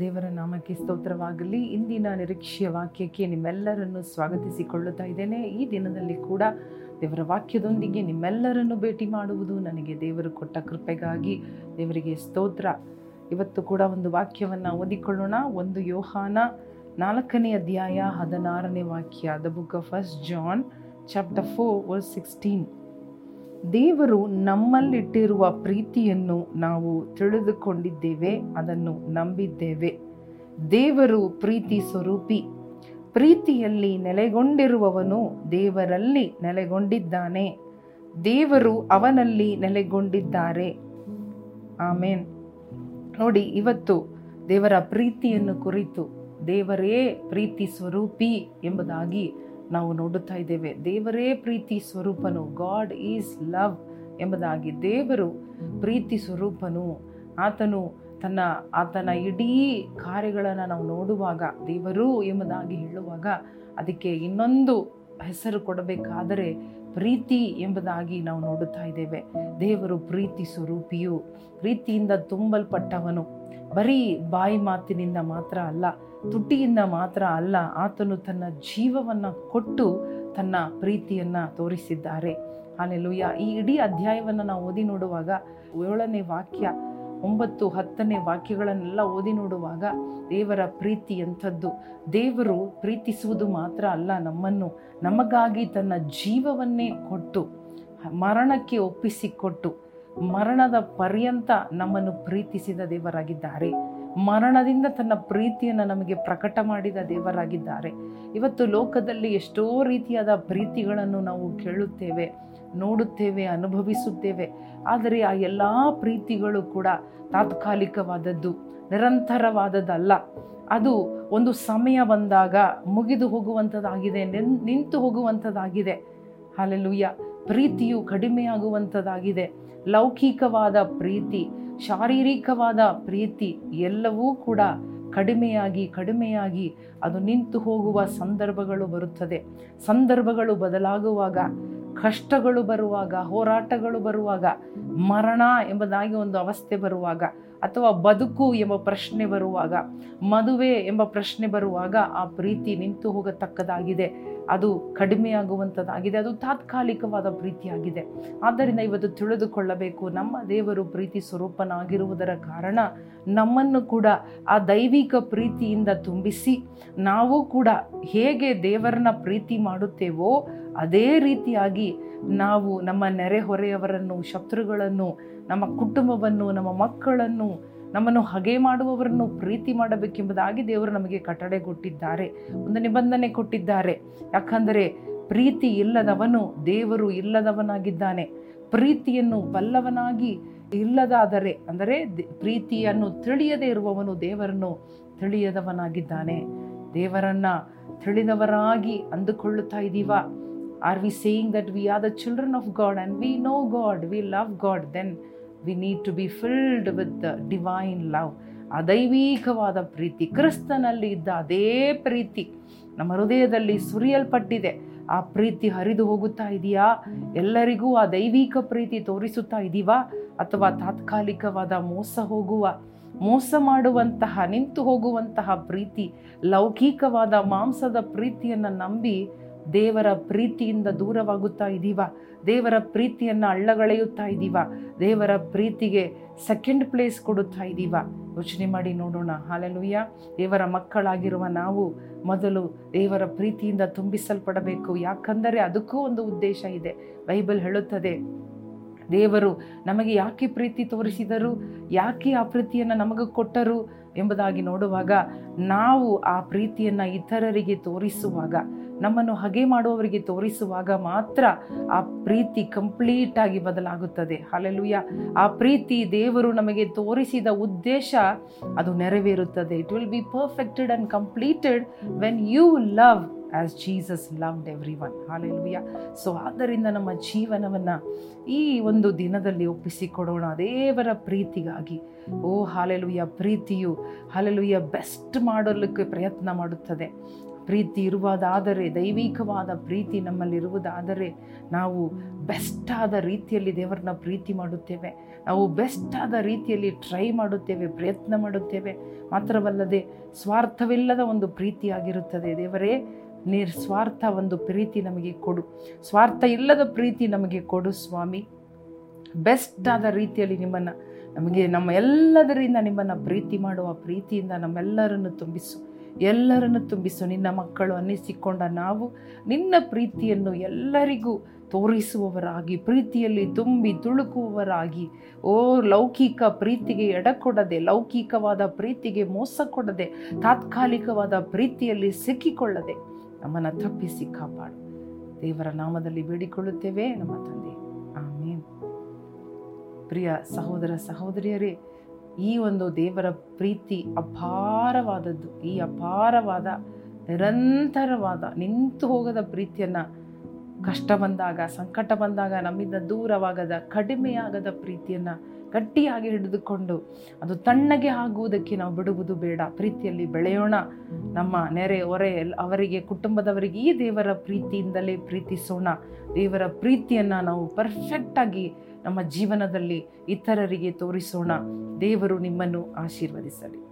ದೇವರ ನಾಮಕ್ಕೆ ಸ್ತೋತ್ರವಾಗಲಿ. ಇಂದಿನ ನಿರೀಕ್ಷೆಯ ವಾಕ್ಯಕ್ಕೆ ನಿಮ್ಮೆಲ್ಲರನ್ನು ಸ್ವಾಗತಿಸಿಕೊಳ್ಳುತ್ತಾ ಇದ್ದೇನೆ. ಈ ದಿನದಲ್ಲಿ ಕೂಡ ದೇವರ ವಾಕ್ಯದೊಂದಿಗೆ ನಿಮ್ಮೆಲ್ಲರನ್ನು ಭೇಟಿ ಮಾಡುವುದು ನನಗೆ ದೇವರು ಕೊಟ್ಟ ಕೃಪೆಗಾಗಿ ದೇವರಿಗೆ ಸ್ತೋತ್ರ. ಇವತ್ತು ಕೂಡ ಒಂದು ವಾಕ್ಯವನ್ನು ಓದಿಕೊಳ್ಳೋಣ. ಒಂದು ಯೋಹಾನ ನಾಲ್ಕನೇ ಅಧ್ಯಾಯ ಹದಿನಾರನೇ ವಾಕ್ಯ, the book of first John chapter four verse sixteen ದೇವರು ನಮ್ಮಲ್ಲಿಟ್ಟಿರುವ ಪ್ರೀತಿಯನ್ನು ನಾವು ತಿಳಿದುಕೊಂಡಿದ್ದೇವೆ, ಅದನ್ನು ನಂಬಿದ್ದೇವೆ. ದೇವರು ಪ್ರೀತಿ ಸ್ವರೂಪಿ. ಪ್ರೀತಿಯಲ್ಲಿ ನೆಲೆಗೊಂಡಿರುವವನು ದೇವರಲ್ಲಿ ನೆಲೆಗೊಂಡಿದ್ದಾನೆ. ದೇವರು ಅವನಲ್ಲಿ ನೆಲೆಗೊಂಡಿದ್ದಾರೆ. ಆಮೇನ್. ನೋಡಿ, ಇವತ್ತು ದೇವರ ಪ್ರೀತಿಯನ್ನು ಕುರಿತು ದೇವರೇ ಪ್ರೀತಿ ಸ್ವರೂಪಿ ಎಂಬುದಾಗಿ ನಾವು ನೋಡುತ್ತಾ ಇದ್ದೇವೆ. ದೇವರೇ ಪ್ರೀತಿ ಸ್ವರೂಪನು ಗಾಡ್ ಈಸ್ ಲವ್ ಎಂಬುದಾಗಿ ದೇವರು ಪ್ರೀತಿ ಸ್ವರೂಪನು. ಆತನು ತನ್ನ, ಆತನ ಇಡೀ ಕಾರ್ಯಗಳನ್ನು ನಾವು ನೋಡುವಾಗ, ದೇವರು ಎಂಬುದಾಗಿ ಹೇಳುವಾಗ, ಅದಕ್ಕೆ ಇನ್ನೊಂದು ಹೆಸರು ಕೊಡಬೇಕಾದರೆ ಪ್ರೀತಿ ಎಂಬುದಾಗಿ ನಾವು ನೋಡುತ್ತಾ ಇದ್ದೇವೆ. ದೇವರು ಪ್ರೀತಿ ಸ್ವರೂಪಿಯು, ಪ್ರೀತಿಯಿಂದ ತುಂಬಲ್ಪಟ್ಟವನು. ಬರೀ ಬಾಯಿ ಮಾತಿನಿಂದ ಮಾತ್ರ ಅಲ್ಲ, ತುಟಿಯಿಂದ ಮಾತ್ರ ಅಲ್ಲ, ಆತನು ತನ್ನ ಜೀವವನ್ನು ಕೊಟ್ಟು ತನ್ನ ಪ್ರೀತಿಯನ್ನು ತೋರಿಸಿದ್ದಾರೆ. ಅಲ್ಲೆಲುಯ್ಯ ಈ ಇಡೀ ಅಧ್ಯಾಯವನ್ನು ನಾವು ಓದಿ ನೋಡುವಾಗ ಏಳನೇ ವಾಕ್ಯ ಒಂಬತ್ತು ಹತ್ತನೇ ವಾಕ್ಯಗಳನ್ನೆಲ್ಲ ಓದಿ ನೋಡುವಾಗ ದೇವರ ಪ್ರೀತಿ ಎಂಥದ್ದು? ದೇವರು ಪ್ರೀತಿಸುವುದು ಮಾತ್ರ ಅಲ್ಲ, ನಮ್ಮನ್ನು ನಮಗಾಗಿ ತನ್ನ ಜೀವವನ್ನೇ ಕೊಟ್ಟು, ಮರಣಕ್ಕೆ ಒಪ್ಪಿಸಿಕೊಟ್ಟು, ಮರಣದ ಪರ್ಯಂತ ನಮ್ಮನ್ನು ಪ್ರೀತಿಸಿದ ದೇವರಾಗಿದ್ದಾರೆ. ಮರಣದಿಂದ ತನ್ನ ಪ್ರೀತಿಯನ್ನು ನಮಗೆ ಪ್ರಕಟ ಮಾಡಿದ ದೇವರಾಗಿದ್ದಾರೆ. ಇವತ್ತು ಲೋಕದಲ್ಲಿ ಎಷ್ಟೋ ರೀತಿಯಾದ ಪ್ರೀತಿಗಳನ್ನು ನಾವು ಕೇಳುತ್ತೇವೆ, ನೋಡುತ್ತೇವೆ, ಅನುಭವಿಸುತ್ತೇವೆ. ಆದರೆ ಆ ಎಲ್ಲ ಪ್ರೀತಿಗಳು ಕೂಡ ತಾತ್ಕಾಲಿಕವಾದದ್ದು, ನಿರಂತರವಾದದ್ದಲ್ಲ. ಅದು ಒಂದು ಸಮಯ ಬಂದಾಗ ಮುಗಿದು ಹೋಗುವಂಥದ್ದಾಗಿದೆ ನಿಂತು ಹೋಗುವಂಥದ್ದಾಗಿದೆ ಹಾಲೆಲುಯ್ಯ. ಪ್ರೀತಿಯು ಕಡಿಮೆಯಾಗುವಂಥದ್ದಾಗಿದೆ ಲೌಕಿಕವಾದ ಪ್ರೀತಿ, ಶಾರೀರಿಕವಾದ ಪ್ರೀತಿ ಎಲ್ಲವೂ ಕೂಡ ಕಡಿಮೆಯಾಗಿ ಕಡಿಮೆಯಾಗಿ ಅದು ನಿಂತು ಹೋಗುವ ಸಂದರ್ಭಗಳು ಬರುತ್ತದೆ. ಸಂದರ್ಭಗಳು ಬದಲಾಗುವಾಗ ಕಷ್ಟಗಳು ಬರುವಾಗ ಹೋರಾಟಗಳು ಬರುವಾಗ ಮರಣ ಎಂಬುದಾಗಿ ಒಂದು ಅವಸ್ಥೆ ಬರುವಾಗ ಅಥವಾ ಬದುಕು ಎಂಬ ಪ್ರಶ್ನೆ ಬರುವಾಗ, ಮದುವೆ ಎಂಬ ಪ್ರಶ್ನೆ ಬರುವಾಗ ಆ ಪ್ರೀತಿ ನಿಂತು ಹೋಗತಕ್ಕದಾಗಿದೆ. ಅದು ಕಡಿಮೆಯಾಗುವಂಥದ್ದಾಗಿದೆ ಅದು ತಾತ್ಕಾಲಿಕವಾದ ಪ್ರೀತಿಯಾಗಿದೆ. ಆದ್ದರಿಂದ ಇವತ್ತು ತಿಳಿದುಕೊಳ್ಳಬೇಕು, ನಮ್ಮ ದೇವರು ಪ್ರೀತಿ ಸ್ವರೂಪನಾಗಿರುವುದರ ಕಾರಣ ನಮ್ಮನ್ನು ಕೂಡ ಆ ದೈವಿಕ ಪ್ರೀತಿಯಿಂದ ತುಂಬಿಸಿ, ನಾವು ಕೂಡ ಹೇಗೆ ದೇವರನ್ನ ಪ್ರೀತಿ ಮಾಡುತ್ತೇವೋ, ಅದೇ ರೀತಿಯಾಗಿ ನಾವು ನಮ್ಮ ನೆರೆಹೊರೆಯವರನ್ನು, ಶತ್ರುಗಳನ್ನು ನಮ್ಮ ಕುಟುಂಬವನ್ನು, ನಮ್ಮ ಮಕ್ಕಳನ್ನು, ನಮ್ಮನ್ನು ಹಗೆ ಮಾಡುವವರನ್ನು ಪ್ರೀತಿ ಮಾಡಬೇಕೆಂಬುದಾಗಿ ದೇವರು ನಮಗೆ ಕಟ್ಟಡೆ ಕೊಟ್ಟಿದ್ದಾರೆ, ಒಂದು ನಿಬಂಧನೆ ಕೊಟ್ಟಿದ್ದಾರೆ. ಯಾಕಂದರೆ ಪ್ರೀತಿ ಇಲ್ಲದವನು ದೇವರು ಇಲ್ಲದವನಾಗಿದ್ದಾನೆ. ಪ್ರೀತಿಯನ್ನು ಬಲ್ಲವನಾಗಿ ಇಲ್ಲದಾದರೆ, ಅಂದರೆ ಪ್ರೀತಿಯನ್ನು ತಿಳಿಯದೇ ಇರುವವನು ದೇವರನ್ನು ತಿಳಿಯದವನಾಗಿದ್ದಾನೆ. ದೇವರನ್ನ ತಿಳಿದವರಾಗಿ ಅಂದುಕೊಳ್ಳುತ್ತಾ ಇದ್ದೀವಾ. Are we saying that we are the children of God and we know God we love God then we need to be filled with the divine love ಆ ದೈವೀಕವಾದ ಪ್ರೀತಿ ಕ್ರಿಸ್ತನಲ್ಲಿ ಇದ್ದ ಅದೇ ಪ್ರೀತಿ ನಮ್ಮ ಹೃದಯದಲ್ಲಿ ಸುರಿಯಲ್ಪಟ್ಟಿದೆ ಆ ಪ್ರೀತಿ ಹರಿದು ಹೋಗುತ್ತಾ ಇದೆಯಾ? ಎಲ್ಲರಿಗೂ ಆ ದೈವಿಕ ಪ್ರೀತಿ ತೋರಿಸುತ್ತಾ ಇದೀವಾ? ಅಥವಾ ತಾತ್ಕಾಲಿಕವಾದ ಮೋಸ ಹೋಗುವ, ಮೋಸ ಮಾಡುವಂತಹ, ನಿಂತು ಹೋಗುವಂತಹ ಪ್ರೀತಿ, ಲೌಕಿಕವಾದ ಮಾಂಸದ ಪ್ರೀತಿಯನ್ನು ನಂಬಿ ದೇವರ ಪ್ರೀತಿಯಿಂದ ದೂರವಾಗುತ್ತಾ ಇದ್ದೀವ? ದೇವರ ಪ್ರೀತಿಯನ್ನು ಅಳ್ಳಗಳೆಯುತ್ತಾ ಇದ್ದೀವ? ದೇವರ ಪ್ರೀತಿಗೆ ಸೆಕೆಂಡ್ ಪ್ಲೇಸ್ ಕೊಡುತ್ತಾ ಇದ್ದೀವ? ಯೋಚನೆ ಮಾಡಿ ನೋಡೋಣ. ಹಾಲೆಲುಯ್ಯ ದೇವರ ಮಕ್ಕಳಾಗಿರುವ ನಾವು ಮೊದಲು ದೇವರ ಪ್ರೀತಿಯಿಂದ ತುಂಬಿಸಲ್ಪಡಬೇಕು. ಯಾಕಂದರೆ ಅದಕ್ಕೂ ಒಂದು ಉದ್ದೇಶ ಇದೆ. ಬೈಬಲ್ ಹೇಳುತ್ತದೆ, ದೇವರು ನಮಗೆ ಯಾಕೆ ಪ್ರೀತಿ ತೋರಿಸಿದರು? ಯಾಕೆ ಆ ಪ್ರೀತಿಯನ್ನು ನಮಗೆ ಕೊಟ್ಟರು? ಎಂಬುದಾಗಿ ನೋಡುವಾಗ ನಾವು ಆ ಪ್ರೀತಿಯನ್ನು ಇತರರಿಗೆ ತೋರಿಸುವಾಗ ನಮ್ಮನ್ನು ಹಗೆ ಮಾಡುವವರಿಗೆ ತೋರಿಸುವಾಗ ಮಾತ್ರ ಆ ಪ್ರೀತಿ ಕಂಪ್ಲೀಟ್ ಆಗಿ ಬದಲಾಗುತ್ತದೆ. ಹಾಲೆಲುಯ್ಯ ಆ ಪ್ರೀತಿ ದೇವರು ನಮಗೆ ತೋರಿಸಿದ ಉದ್ದೇಶ ಅದು ನೆರವೇರುತ್ತದೆ. It will be perfected and completed when you love as Jesus loved everyone hallelujah so ಆದ್ದರಿಂದ ನಮ್ಮ ಜೀವನವನ್ನು ಈ ಒಂದು ದಿನದಲ್ಲಿ ಒಪ್ಪಿಸಿಕೊಡೋಣ. ದೇವರ ಪ್ರೀತಿಗಾಗಿ. ಓ ಹಾಲೆಲುಯ್ಯ ಪ್ರೀತಿಯು ಹಾಲೆಲುಯ್ಯ ಬೆಸ್ಟ್ ಮಾಡಲಿಕ್ಕೆ ಪ್ರಯತ್ನ ಮಾಡುತ್ತದೆ. ಪ್ರೀತಿ ಇರುವುದಾದರೆ, ದೈವಿಕವಾದ ಪ್ರೀತಿ ನಮ್ಮಲ್ಲಿರುವುದಾದರೆ, ನಾವು ಬೆಸ್ಟ್ ಆದ ರೀತಿಯಲ್ಲಿ ದೇವರನ್ನ ಪ್ರೀತಿ ಮಾಡುತ್ತೇವೆ. ನಾವು ಬೆಸ್ಟ್ ಆದ ರೀತಿಯಲ್ಲಿ ಟ್ರೈ ಮಾಡುತ್ತೇವೆ, ಪ್ರಯತ್ನ ಮಾಡುತ್ತೇವೆ. ಮಾತ್ರವಲ್ಲದೆ ಸ್ವಾರ್ಥವಿಲ್ಲದ ಒಂದು ಪ್ರೀತಿಯಾಗಿರುತ್ತದೆ ದೇವರೇ ನಿಸ್ವಾರ್ಥ ಒಂದು ಪ್ರೀತಿ ನಮಗೆ ಕೊಡು. ಸ್ವಾರ್ಥ ಇಲ್ಲದ ಪ್ರೀತಿ ನಮಗೆ ಕೊಡು ಸ್ವಾಮಿ. ಬೆಸ್ಟ್ ಆದ ರೀತಿಯಲ್ಲಿ ನಿಮ್ಮನ್ನು, ನಮಗೆ ನಮ್ಮ ಎಲ್ಲದರಿಂದ ನಿಮ್ಮನ್ನು ಪ್ರೀತಿ ಮಾಡುವ ಪ್ರೀತಿಯಿಂದ ನಮ್ಮೆಲ್ಲರನ್ನು ತುಂಬಿಸು. ಎಲ್ಲರನ್ನು ತುಂಬಿಸು, ನಿನ್ನ ಮಕ್ಕಳು ಅನ್ನಿಸಿಕೊಂಡ ನಾವು ನಿನ್ನ ಪ್ರೀತಿಯನ್ನು ಎಲ್ಲರಿಗೂ ತೋರಿಸುವವರಾಗಿ, ಪ್ರೀತಿಯಲ್ಲಿ ತುಂಬಿ ತುಳುಕುವವರಾಗಿ. ಓ, ಲೌಕಿಕ ಪ್ರೀತಿಗೆ ಎಡಕೊಡದೆ, ಲೌಕಿಕವಾದ ಪ್ರೀತಿಗೆ ಮೋಸ ಕೊಡದೆ, ತಾತ್ಕಾಲಿಕವಾದ ಪ್ರೀತಿಯಲ್ಲಿ ಸಿಕ್ಕಿಕೊಳ್ಳದೆ ನಮ್ಮನ್ನು ತಪ್ಪಿಸಿ ಕಾಪಾಡು. ದೇವರ ನಾಮದಲ್ಲಿ ಬೇಡಿಕೊಳ್ಳುತ್ತೇವೆ, ನಮ್ಮ ತಂದೆ. ಆಮೇನ್. ಪ್ರಿಯ ಸಹೋದರ, ಸಹೋದರಿಯರೇ ಈ ಒಂದು ದೇವರ ಪ್ರೀತಿ ಅಪಾರವಾದದ್ದು. ಈ ಅಪಾರವಾದ, ನಿರಂತರವಾದ, ನಿಂತು ಹೋಗದ ಪ್ರೀತಿಯನ್ನು ಕಷ್ಟ ಬಂದಾಗ, ಸಂಕಟ ಬಂದಾಗ, ನಮ್ಮಿಂದ ದೂರವಾಗದ, ಕಡಿಮೆಯಾಗದ ಪ್ರೀತಿಯನ್ನು ಗಟ್ಟಿಯಾಗಿ ಹಿಡಿದುಕೊಂಡು ಅದು ತಣ್ಣಗೆ ಆಗುವುದಕ್ಕೆ ನಾವು ಬಿಡುವುದು ಬೇಡ. ಪ್ರೀತಿಯಲ್ಲಿ ಬೆಳೆಯೋಣ. ನಮ್ಮ ನೆರೆ, ಹೊರೆ ಅವರಿಗೆ, ಕುಟುಂಬದವರಿಗೆ ಈ ದೇವರ ಪ್ರೀತಿಯಿಂದಲೇ ಪ್ರೀತಿಸೋಣ. ದೇವರ ಪ್ರೀತಿಯನ್ನು ನಾವು ಪರ್ಫೆಕ್ಟಾಗಿ ನಮ್ಮ ಜೀವನದಲ್ಲಿ ಇತರರಿಗೆ ತೋರಿಸೋಣ. ದೇವರು ನಿಮ್ಮನ್ನು ಆಶೀರ್ವದಿಸಲಿ.